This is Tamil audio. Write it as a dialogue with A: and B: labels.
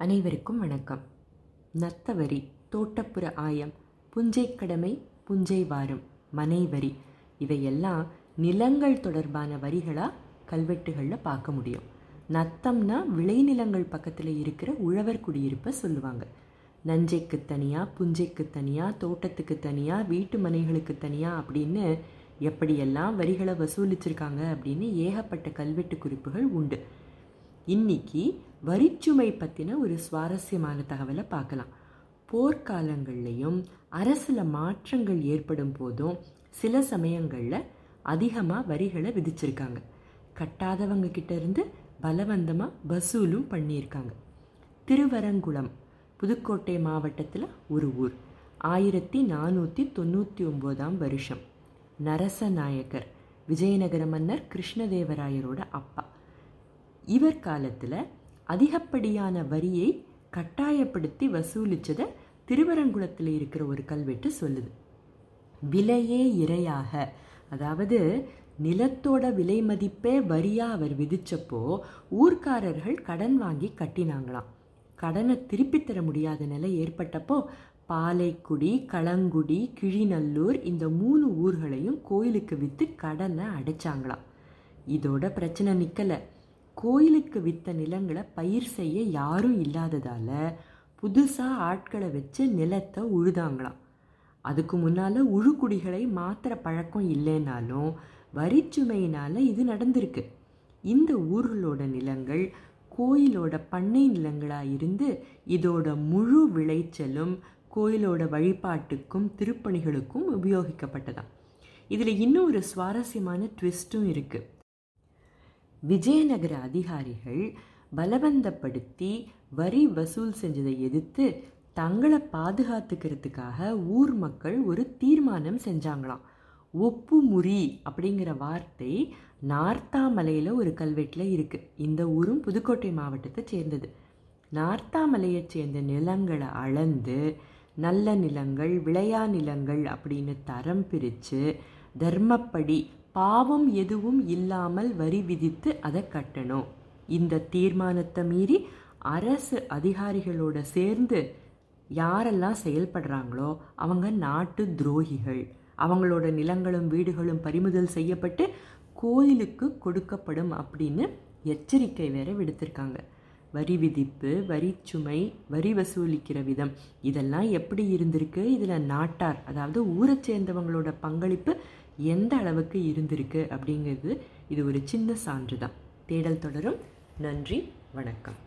A: அனைவருக்கும் வணக்கம். நத்தவரி தோட்டப்புற ஆயம் புஞ்சை கடமை புஞ்சை வாரம் மனை வரி இவையெல்லாம் நிலங்கள் தொடர்பான வரிகளாக கல்வெட்டுகளில் பார்க்க முடியும். நத்தம்னா விளைநிலங்கள் பக்கத்தில் இருக்கிற உழவர் குடியிருப்பை சொல்லுவாங்க. நஞ்சைக்கு தனியாக புஞ்சைக்கு தனியாக தோட்டத்துக்கு தனியாக வீட்டு மனைகளுக்கு தனியாக அப்படின்னு எப்படியெல்லாம் வரிகளை வசூலிச்சிருக்காங்க அப்படின்னு ஏகப்பட்ட கல்வெட்டு குறிப்புகள் உண்டு. இன்னைக்கு வரிச்சுமை பற்றின ஒரு சுவாரஸ்யமான தகவலை பார்க்கலாம். போர்க்காலங்கள்லையும் அரசில் மாற்றங்கள் ஏற்படும் போதும் சில சமயங்களில் அதிகமாக வரிகளை விதிச்சிருக்காங்க. கட்டாதவங்க கிட்ட இருந்து பலவந்தமாக வசூலும் பண்ணியிருக்காங்க. திருவரங்குளம் புதுக்கோட்டை மாவட்டத்தில் ஒரு ஊர். ஆயிரத்தி நானூற்றி தொண்ணூற்றி ஒம்போதாம் வருஷம். நரசநாயக்கர் விஜயநகர மன்னர் கிருஷ்ணதேவராயரோட அப்பா. இவர் காலத்தில் அதிகப்படியான வரியை கட்டாயப்படுத்தி வசூலித்ததை திருவரங்குளத்தில் இருக்கிற ஒரு கல்வெட்டு சொல்லுது. விலையே இரையாக. அதாவது நிலத்தோட விலை மதிப்பே வரியாக அவர் விதித்தப்போ ஊர்க்காரர்கள் கடன் வாங்கி கட்டினாங்களாம். கடனை திருப்பி தர முடியாத நிலை ஏற்பட்டப்போ பாலைக்குடி களங்குடி கிழிநல்லூர் இந்த மூணு ஊர்களையும் கோயிலுக்கு விற்று கடனை அடைச்சாங்களாம். இதோட பிரச்சனை நிற்கலை கோயிலுக்கு விற்ற நிலங்களை பயிர் செய்ய யாரும் இல்லாததால் புதுசாக ஆட்களை வச்சு நிலத்தை உழுதாங்களாம். அதுக்கு முன்னால் உழுக்குடிகளை மாத்திர பழக்கம் இல்லைனாலும் வரிச்சுமையினால் இது நடந்திருக்கு. இந்த ஊர்களோட நிலங்கள் கோயிலோட பண்ணை நிலங்களாக இருந்து இதோட முழு விளைச்சலும் கோயிலோட வழிபாட்டுக்கும் திருப்பணிகளுக்கும் உபயோகிக்கப்பட்டதாம். இதில் இன்னும் ஒரு சுவாரஸ்யமான ட்விஸ்ட்டும் இருக்குது விஜயநகர அதிகாரிகள் பலவந்தப்படுத்தி வரி வசூல் செஞ்சதை எதிர்த்து தங்களை பாதுகாத்துக்கிறதுக்காக ஊர் மக்கள் ஒரு தீர்மானம் செஞ்சாங்களாம். ஒப்புமுறி அப்படிங்கிற வார்த்தை நார்த்தாமலையில் ஒரு கல்வெட்டில் இருக்குது இந்த ஊரும் புதுக்கோட்டை மாவட்டத்தை சேர்ந்தது. நார்த்தாமலையை சேர்ந்த நிலங்களை அளந்து நல்ல நிலங்கள் விளையா நிலங்கள் அப்படின்னு தரம் பிரித்து தர்மப்படி பாவம் எதுவும் இல்லாமல் வரி விதித்து அதை கட்டணும். இந்த தீர்மானத்தை மீறி அரசு அதிகாரிகளோட சேர்ந்து யாரெல்லாம் செயல்படுறாங்களோ அவங்க நாட்டு துரோகிகள். அவங்களோட நிலங்களும் வீடுகளும் பறிமுதல் செய்யப்பட்டு கோயிலுக்கு கொடுக்கப்படும் அப்படின்னு எச்சரிக்கை வேற விடுத்திருக்காங்க. வரி விதிப்பு வரிச்சுமை வரி வசூலிக்கிற விதம். இதெல்லாம் எப்படி இருந்திருக்கு? இதில் நாட்டார் அதாவது ஊரை சேர்ந்தவங்களோட பங்களிப்பு எந்த அளவுக்கு இருந்திருக்கு அப்படிங்கிறது இது ஒரு சின்ன சான்று தான் தேடல் தொடரும். நன்றி வணக்கம்.